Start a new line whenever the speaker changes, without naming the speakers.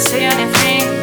say anything.